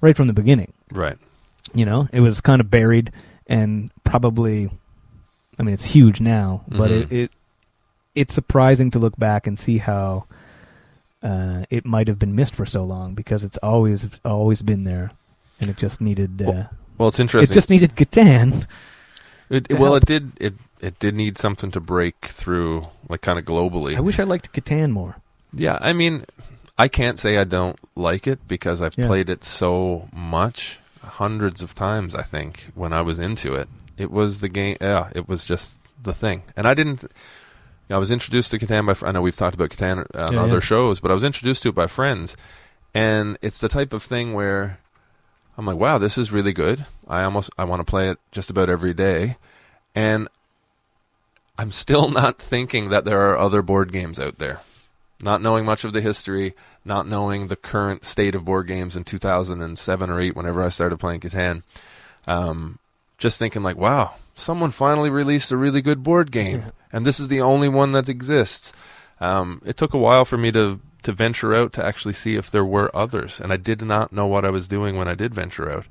right from the beginning Right. you know it was kind of buried and probably i mean it's huge now but Mhm. it, it it's surprising to look back and see how uh, it might have been missed for so long because it's always always been there and it just needed uh, Well, it's interesting. it just needed Catan. It, well, help. it did. It it did need something to break through, like kind of globally. I wish I liked Catan more. Yeah, I mean, I can't say I don't like it because I've Yeah. played it so much, hundreds of times. I think when I was into it, it was the game. Yeah, it was just the thing, and I didn't. You know, I was introduced to Catan by. I know we've talked about Catan on Yeah, other yeah. shows, but I was introduced to it by friends, and it's the type of thing where I'm like, wow, this is really good. I almost I want to play it just about every day, and I'm still not thinking that there are other board games out there. Not knowing much of the history, not knowing the current state of board games in 2007 or 8 whenever I started playing Catan. Um, just thinking like, wow, someone finally released a really good board game Yeah. and this is the only one that exists. Um, it took a while for me to to venture out to actually see if there were others, and I did not know what I was doing when I did venture out.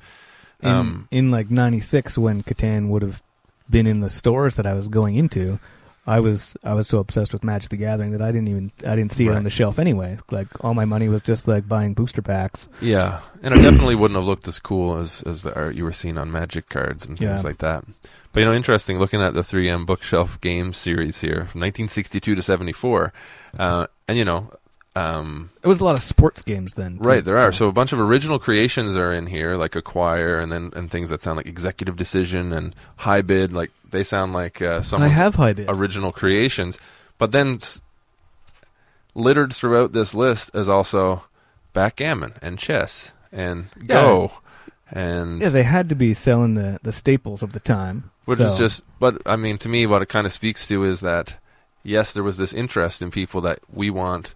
In, Um, in like '96, when Catan would have been in the stores that I was going into, I was I was so obsessed with Magic the Gathering that I didn't even I didn't see it Right. on the shelf anyway. Like all my money was just like buying booster packs. Yeah, and it definitely wouldn't have looked as cool as as the art you were seeing on Magic cards and things Yeah. like that. But you know, interesting looking at the 3M bookshelf game series here from 1962 to 74, uh, and you know, um, It was a lot of sports games then. too, right there are so a bunch of original creations are in here, like Acquire, and then and things that sound like Executive Decision and High Bid, like they sound like uh, I have high bid. original creations. But then littered throughout this list is also backgammon and chess and Go and Yeah, they had to be selling the, the staples of the time. which So- is just. But I mean, to me, what it kind of speaks to is that yes, there was this interest in people that we want.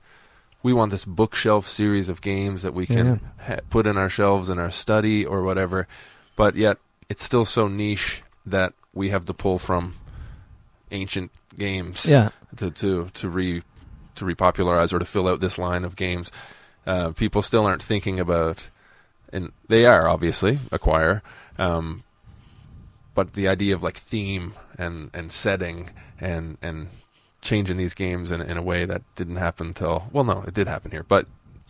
We want this bookshelf series of games that we can ha- put in our shelves in our study or whatever, but yet it's still so niche that we have to pull from ancient games yeah, to to to re to repopularize or to fill out this line of games. Uh, people still aren't thinking about, and they are obviously acquire, um, but the idea of like theme and and setting and and changing these games in in a way that didn't happen until well no it did happen here but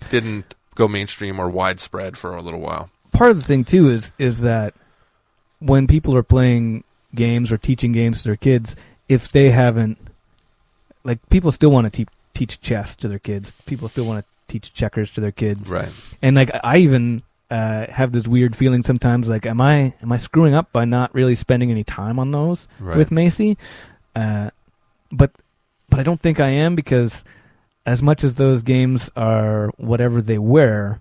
didn't go mainstream or widespread for a little while. part of the thing too is is that when people are playing games or teaching games to their kids, if they haven't, like, people still want to te- teach chess to their kids. People still want to teach checkers to their kids. Right. And like, I even uh, have this weird feeling sometimes, like, am I am I screwing up by not really spending any time on those Right. with Macy? Uh, but but I don't think I am because as much as those games are whatever they were,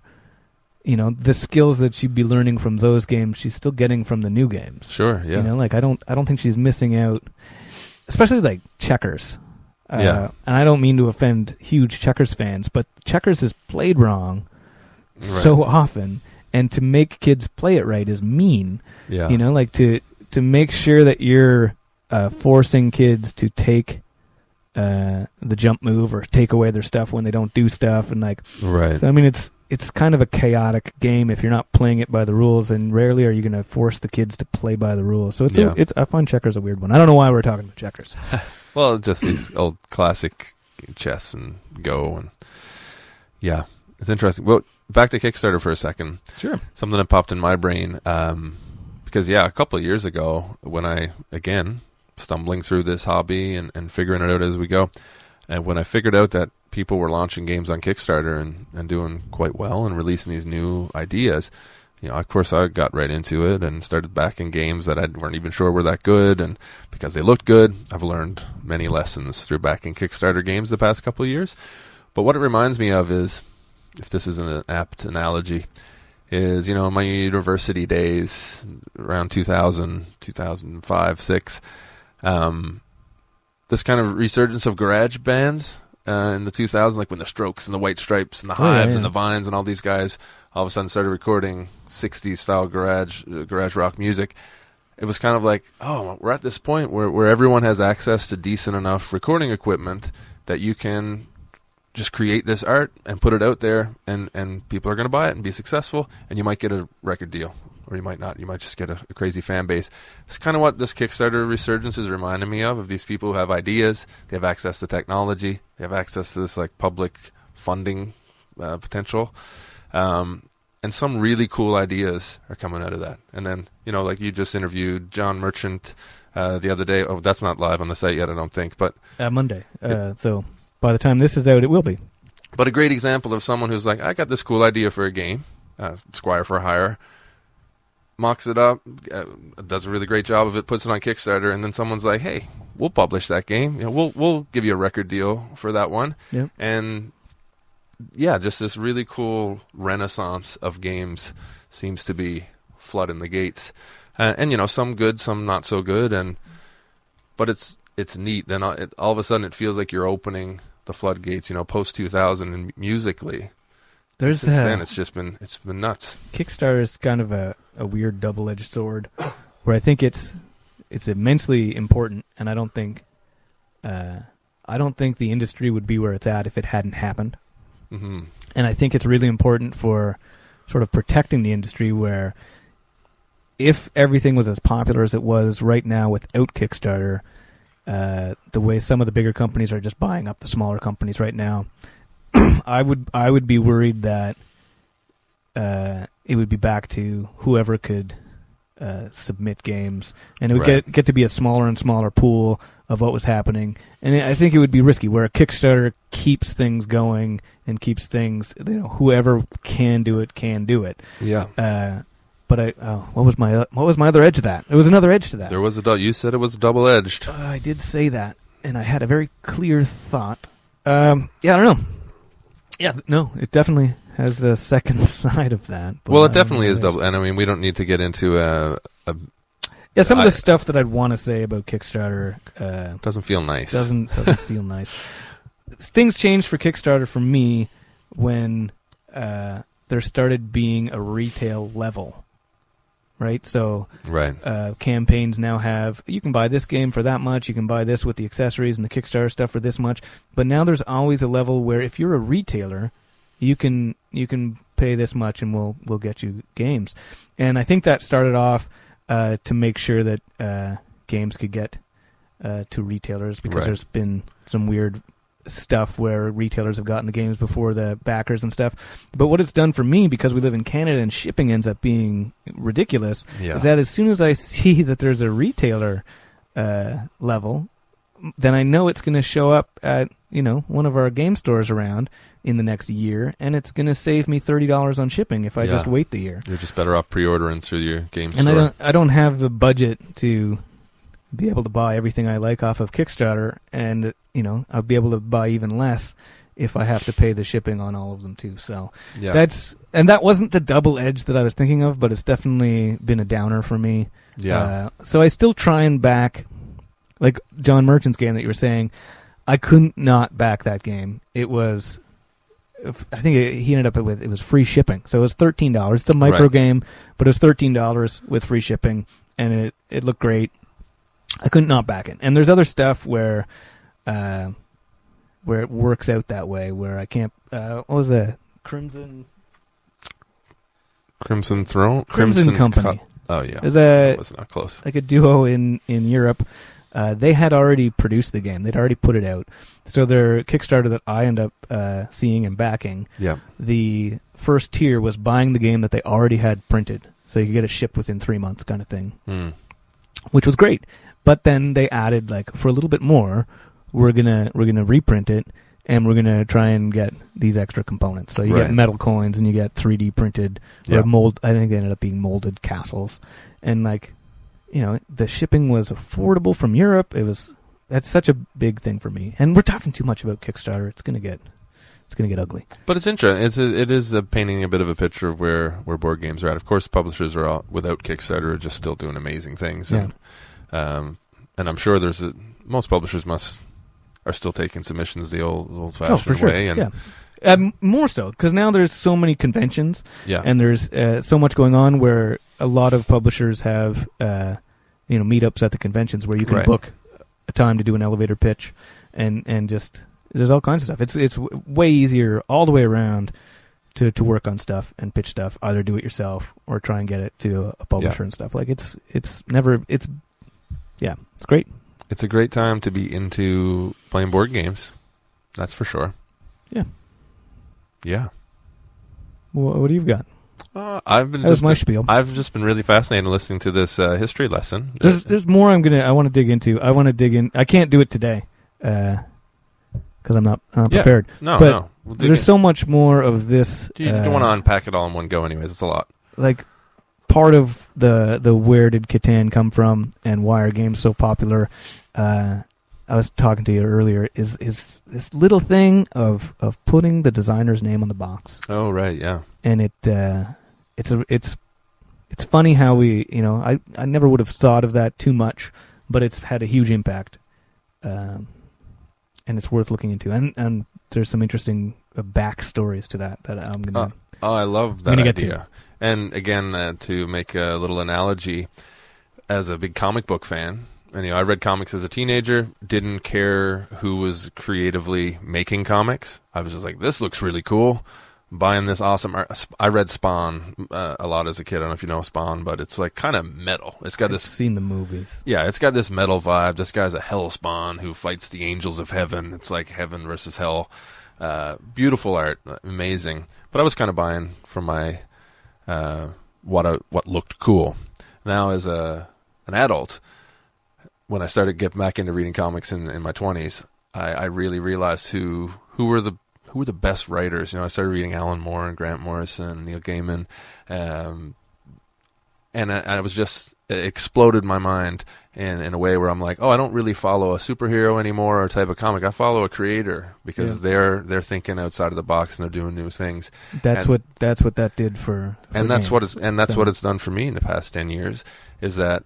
you know, the skills that she'd be learning from those games, she's still getting from the new games. Sure. Yeah. You know, like I don't I don't think she's missing out, especially like checkers. Uh, Yeah. And I don't mean to offend huge checkers fans, but checkers is played wrong Right. so often, and to make kids play it right is mean. yeah. You know, like to to make sure that you're uh, forcing kids to take uh, the jump move or take away their stuff when they don't do stuff, and like Right. so. I mean, it's it's kind of a chaotic game if you're not playing it by the rules, and rarely are you going to force the kids to play by the rules. So it's Yeah. a, it's I find checkers a weird one. I don't know why we're talking about checkers. Well, just these old classic chess and Go and yeah, it's interesting. Well, back to Kickstarter for a second. Sure. Something that popped in my brain um, because yeah, a couple of years ago when I again stumbling through this hobby and, and figuring it out as we go, and when I figured out that people were launching games on Kickstarter and, and doing quite well and releasing these new ideas, you know, of course, I got right into it and started backing games that I weren't even sure were that good. And because they looked good, I've learned many lessons through backing Kickstarter games the past couple years. But what it reminds me of is, if this isn't an apt analogy, is, you know, my university days around 2000, 2005, 6, um, this kind of resurgence of garage bands uh, in the 2000s, like when the Strokes and the White Stripes and the Oh, yeah, Hives yeah. and the Vines and all these guys all of a sudden started recording 60s style garage uh, garage rock music. It was kind of like, oh, we're at this point where where everyone has access to decent enough recording equipment that you can just create this art and put it out there and and people are going to buy it and be successful and you might get a record deal or you might not you might just get a, a crazy fan base. It's kind of what this kickstarter resurgence is reminding me of of these people who have ideas they have access to technology they have access to this like public funding uh, potential. Um, and some really cool ideas are coming out of that. And then you know like you just interviewed john merchant uh, the other day. Oh that's not live on the site yet i don't think but Uh, Monday. Uh, so by the time this is out, it will be. But a great example of someone who's like, I got this cool idea for a game, uh, Squire for Hire, mocks it up, uh, does a really great job of it, puts it on Kickstarter, and then someone's like, Hey, we'll publish that game. You know, we'll we'll give you a record deal for that one. Yep. And yeah, just this really cool renaissance of games seems to be flooding the gates, uh, and you know, some good, some not so good, and but it's it's neat. Then all, it, all of a sudden, it feels like you're opening the floodgates. You know, post 2000 and musically. There's Since uh, then, it's just been it's been nuts. Kickstarter is kind of a, a weird double edged sword, where I think it's it's immensely important, and I don't think uh, I don't think the industry would be where it's at if it hadn't happened. hmm And I think it's really important for sort of protecting the industry where if everything was as popular as it was right now without Kickstarter, uh, the way some of the bigger companies are just buying up the smaller companies right now, I would I would be worried that uh, it would be back to whoever could uh, submit games, and it would Right. get get to be a smaller and smaller pool of what was happening. And I think it would be risky where a Kickstarter keeps things going and keeps things. You know, whoever can do it can do it. Yeah, Uh, but I, oh, what was my what was my other edge to that? There was another edge to that. there was a you said it was double edged. Uh, I did say that, and I had a very clear thought. Um, yeah, I don't know. Yeah, no, it definitely has a second side of that. but well, it definitely is double. And I mean, we don't need to get into a. a Yeah, some of I- the stuff that I'd want to say about Kickstarter uh, doesn't feel nice. doesn't doesn't feel nice. Things changed for Kickstarter for me when uh, there started being a retail level, right? So right. uh, campaigns now have you can buy this game for that much, you can buy this with the accessories and the Kickstarter stuff for this much. But now there's always a level where if you're a retailer, you can you can pay this much and we'll we'll get you games. And I think that started off uh, to make sure that uh, games could get uh, to retailers because Right. there's been some weird stuff where retailers have gotten the games before the backers and stuff. But what it's done for me because we live in Canada and shipping ends up being ridiculous Yeah. is that as soon as I see that there's a retailer uh, level, then I know it's going to show up at you know one of our game stores around in the next year, and it's going to save me thirty dollars on shipping if I Yeah. just wait the year. You're just better off pre-ordering through your game And store. I don't I don't have the budget to be able to buy everything I like off of Kickstarter, and you know I'll be able to buy even less if I have to pay the shipping on all of them too. So yeah. that's and that wasn't the double edge that I was thinking of, but it's definitely been a downer for me. yeah. Uh, so I still try and back, like John Merchant's game that you were saying. I couldn't not back that game. It was, I think he ended up with it was free shipping, so it was thirteen dollars. It's a micro Right. game, but it was thirteen dollars with free shipping, and it it looked great. I couldn't not back it. And there's other stuff where, uh, where it works out that way, where I can't. Uh, what was the Crimson Crimson Throne. Crimson, Company? Co- oh yeah. There's a that was not close. like a duo in in Europe. Uh, they had already produced the game. They'd already put it out. So their Kickstarter that I end up uh, seeing and backing, Yeah. the first tier was buying the game that they already had printed, so you could get it shipped within three months, kind of thing, Hmm. which was great. But then they added like for a little bit more, we're gonna we're gonna reprint it and we're gonna try and get these extra components. So you Right. get metal coins and you get 3D printed Yeah. or mold. I think they ended up being molded castles, and like, you know, the shipping was affordable from Europe. It was that's such a big thing for me. And we're talking too much about Kickstarter. It's gonna get it's gonna get ugly. But it's interesting. It's a, it is uh painting a bit of a picture of where, where board games are at. Of course, publishers are all, without Kickstarter are just still doing amazing things, and um, and I'm sure there's a, most publishers must are still taking submissions the old old fashioned oh, sure. way, and yeah. Um, more so because now there's so many conventions yeah, and there's uh, so much going on where a lot of publishers have uh, you know meetups at the conventions where you can Right. book a time to do an elevator pitch and and just there's all kinds of stuff. It's it's w- way easier all the way around to to work on stuff and pitch stuff. Either do it yourself or try and get it to a, a publisher and stuff. Like it's it's never it's yeah it's great. it's a great time to be into playing board games. That's for sure. Yeah. Yeah. What, what do you got? Uh, I've been That was my been- spiel. I've just been really fascinated listening to this uh, history lesson. There's there's more I'm gonna I want to dig into. I want to dig in. I can't do it today because I'm not I'm not Yeah. prepared. no, but no. We'll There's in. so much more of this. you uh, don't want to unpack it all in one go, anyways. It's a lot. like part of the the where did Catan come from and why are games so popular. Uh, I was talking to you earlier. Is is this little thing of of putting the designer's name on the box, Oh, right. Yeah. and it uh, it's a it's it's funny how we you know I I never would have thought of that too much, but it's had a huge impact, um, and it's worth looking into. And and there's some interesting uh, backstories to that that I'm gonna. Uh, Oh, I love that gonna get to idea. And again, uh, to make a little analogy, as a big comic book fan, and you know, I read comics as a teenager. Didn't care who was creatively making comics. I was just like, this looks really cool. Buying this awesome. Art. I read Spawn uh, a lot as a kid. I don't know if you know Spawn, but it's like kind of metal. It's got I've this seen the movies. yeah, it's got this metal vibe. This guy's a hell spawn who fights the angels of heaven. It's like heaven versus hell. Uh, beautiful art, amazing. But I was kind of buying from my uh, what I, what looked cool. Now, as a an adult, when I started getting back into reading comics in, in my twenties, I, I really realized who who were the who were the best writers. You know, I started reading Alan Moore and Grant Morrison, Neil Gaiman, um, and I, I was just exploded my mind in in a way where I'm like, oh, I don't really follow a superhero anymore or type of comic. I follow a creator because Yeah. they're they're thinking outside of the box and they're doing new things. That's And- what that's what that did for. for and that's what it's and that's So- what it's done for me in the past 10 years is that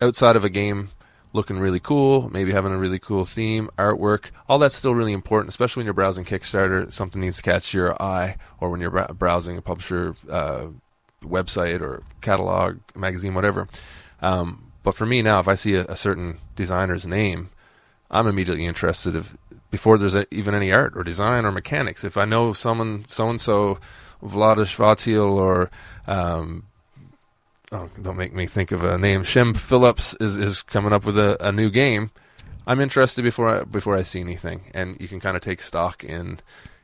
outside of a game looking really cool maybe having a really cool theme artwork all that's still really important especially when you're browsing kickstarter something needs to catch your eye or when you're browsing a publisher uh, website or catalog magazine whatever um, but for me now if i see a, a certain designer's name i'm immediately interested if before there's a, even any art or design or mechanics if i know someone so and so Vladish Vatil or um, oh, don't make me think of a name. Shem Phillips is, is coming up with a, a new game. I'm interested before I before I see anything, and you can kind of take stock in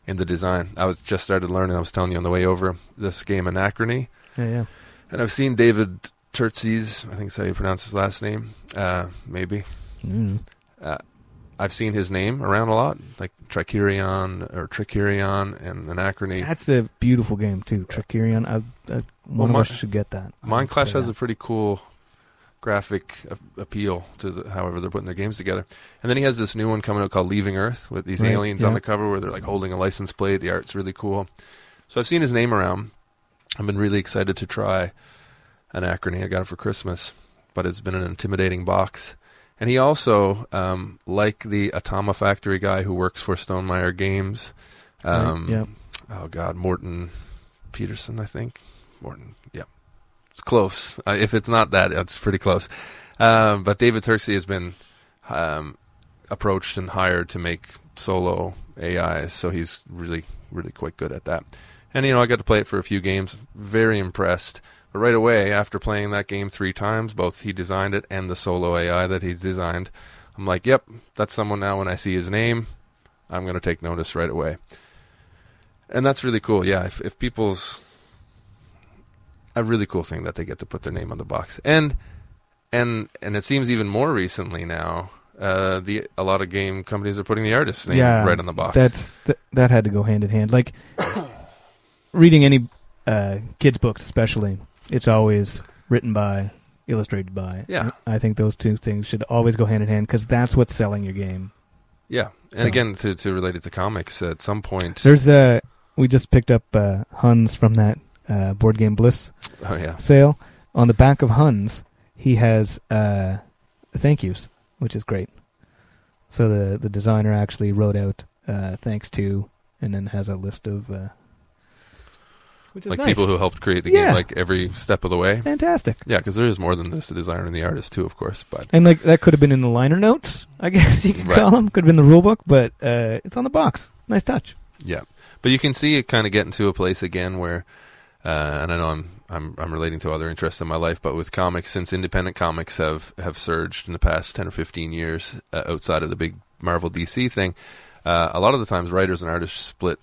in the design. I was just started learning. I was telling you on the way over this game Anachrony, Yeah, yeah. and I've seen David Turtzes. I think that's how you pronounce his last name. Uh, maybe Mm. uh, I've seen his name around a lot, like Trickerion or Trickerion and Anachrony. That's a beautiful game too. Trickerion. I, I, one Well, of us should get that. Mind Clash has a a. pretty cool graphic appeal to the, however they're putting their games together. And then he has this new one coming out called Leaving Earth with these Right, aliens on the cover where they're like holding a license plate. The art's really cool. So I've seen his name around. I've been really excited to try Anachrony. I got it for Christmas, but it's been an intimidating box. And he also, um, like the Automa Factory guy who works for Stonemaier Games, um, yeah. oh god, Morten Pedersen, I think. Morten, yeah, it's close. Uh, if it's not that, it's pretty close. Um, but David Turczi has been um, approached and hired to make solo AIs, so he's really, really quite good at that. And you know, I got to play it for a few games. Very impressed. But right away, after playing that game three times, both he designed it and the solo AI that he's designed, I'm like, yep, that's someone now. When I see his name, I'm going to take notice right away and that's really cool. Yeah, if if people's a really cool thing that they get to put their name on the box, and and and it seems even more recently now. Uh, the a lot of game companies are putting the artist's name Yeah, right on the box. That's th- that had to go hand in hand. Like reading any uh, kids books, especially, it's always written by, illustrated by. Yeah. I think those two things should always go hand in hand because that's what's selling your game. yeah, and So- again to to relate it to comics, at some point. There's a we just picked up uh, Huns from that uh, board game Bliss oh yeah, sale. On the back of Huns, he has uh, thank yous, which is great. So the the designer actually wrote out uh, thanks to, and then has a list of, uh, which is like nice. people who helped create the Yeah. game, like every step of the way. fantastic. Yeah, because there is more than just the designer and the artist too, of course. But And like that could have been in the liner notes, I guess you could Right. call them. Could have been the rule book, but uh, it's on the box. Nice touch. Yeah, but you can see it kind of getting to a place again where, uh, and I know I'm I'm I'm relating to other interests in my life, but with comics, since independent comics have have surged in the past ten or fifteen years, uh, outside of the big Marvel DC thing, uh, a lot of the times writers and artists split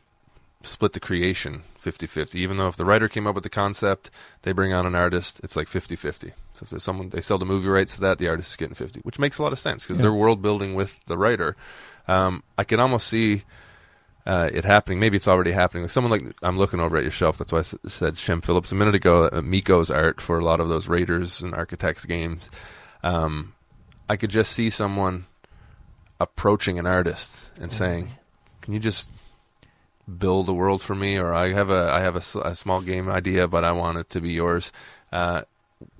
split the creation 50-50 even though if the writer came up with the concept they bring on an artist it's like 50-50 so if there's someone they sell the movie rights to that the artist is getting 50 which makes a lot of sense because Yeah. they're world building with the writer um, i can almost see uh, it happening. Maybe it's already happening. Like someone like I'm looking over at your shelf. That's why I s- said Shem Phillips a minute ago. Uh, Mico's art for a lot of those Raiders and Architects games. Um, I could just see someone approaching an artist and saying, "Can you just build a world for me?" Or I have a I have a, a small game idea, but I want it to be yours. Uh,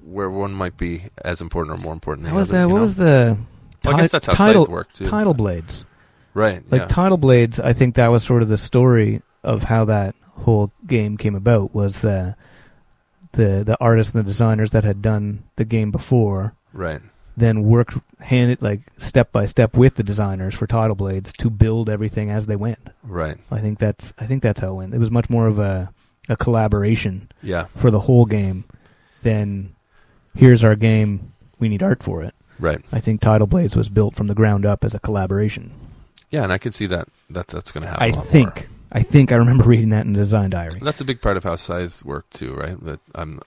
where one might be as important or more important. That Than was the other, uh, what know? was the Well, I guess that's how title work too. Tidal Blades? right? Like yeah. Tidal Blades, I think that was sort of the story of how that whole game came about. Was the the the artists and the designers that had done the game before right. Then worked hand like step by step with the designers for Tidal Blades to build everything as they went. Right. I think that's I think that's how it went. It was much more of a a collaboration Yeah. for the whole game than here's our game. We need art for it. Right. I think Tidal Blades was built from the ground up as a collaboration. Yeah, and I can see that that that's going to happen. I think. more. I think I remember reading that in the design diary. That's a big part of how Scythe worked too, right? That I'm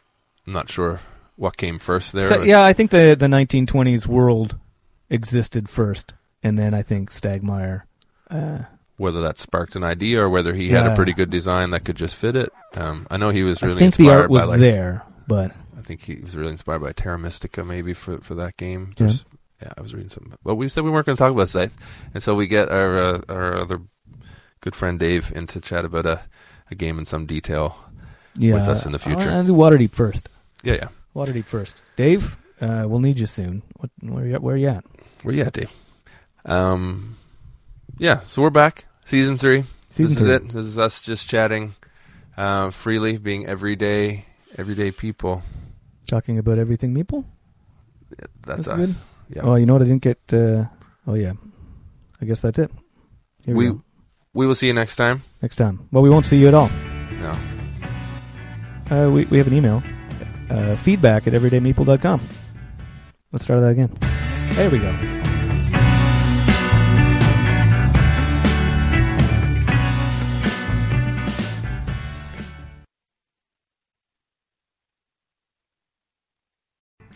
I'm not sure what came first there. So, yeah, I think the the 1920s world existed first, and then I think Stegmaier. Uh, Whether that sparked an idea or whether he had a pretty good design that could just fit it. Um, I know he was really I think the inspired art was by like there, but I think he was really inspired by Terra Mystica, maybe for for that game. Yeah. There's- yeah, I was reading something. But we said we weren't going to talk about Scythe, and so we get our uh, our other good friend Dave in to chat about a, a game in some detail. Yeah, With us in the future. I'll do Waterdeep first. Yeah, yeah. Waterdeep first. Dave, uh, we'll need you soon. What, where you at? Where you at? Where you at, Dave? Um, yeah. So we're back, season three. Season this is it. This is us just chatting uh, freely, being everyday, everyday people. Talking about everything, Meeple. That's, That's us. good. Yeah. Oh, you know what? I didn't get. Uh, oh yeah. I guess that's it. Here we, we we will see you next time. Next time. Well, we won't see you at all. No. Uh, we we have an email. Uh, feedback at everydaymeeple.com. Let's start that again. There we go.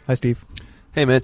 Hi, Steve. Hey, Mitch.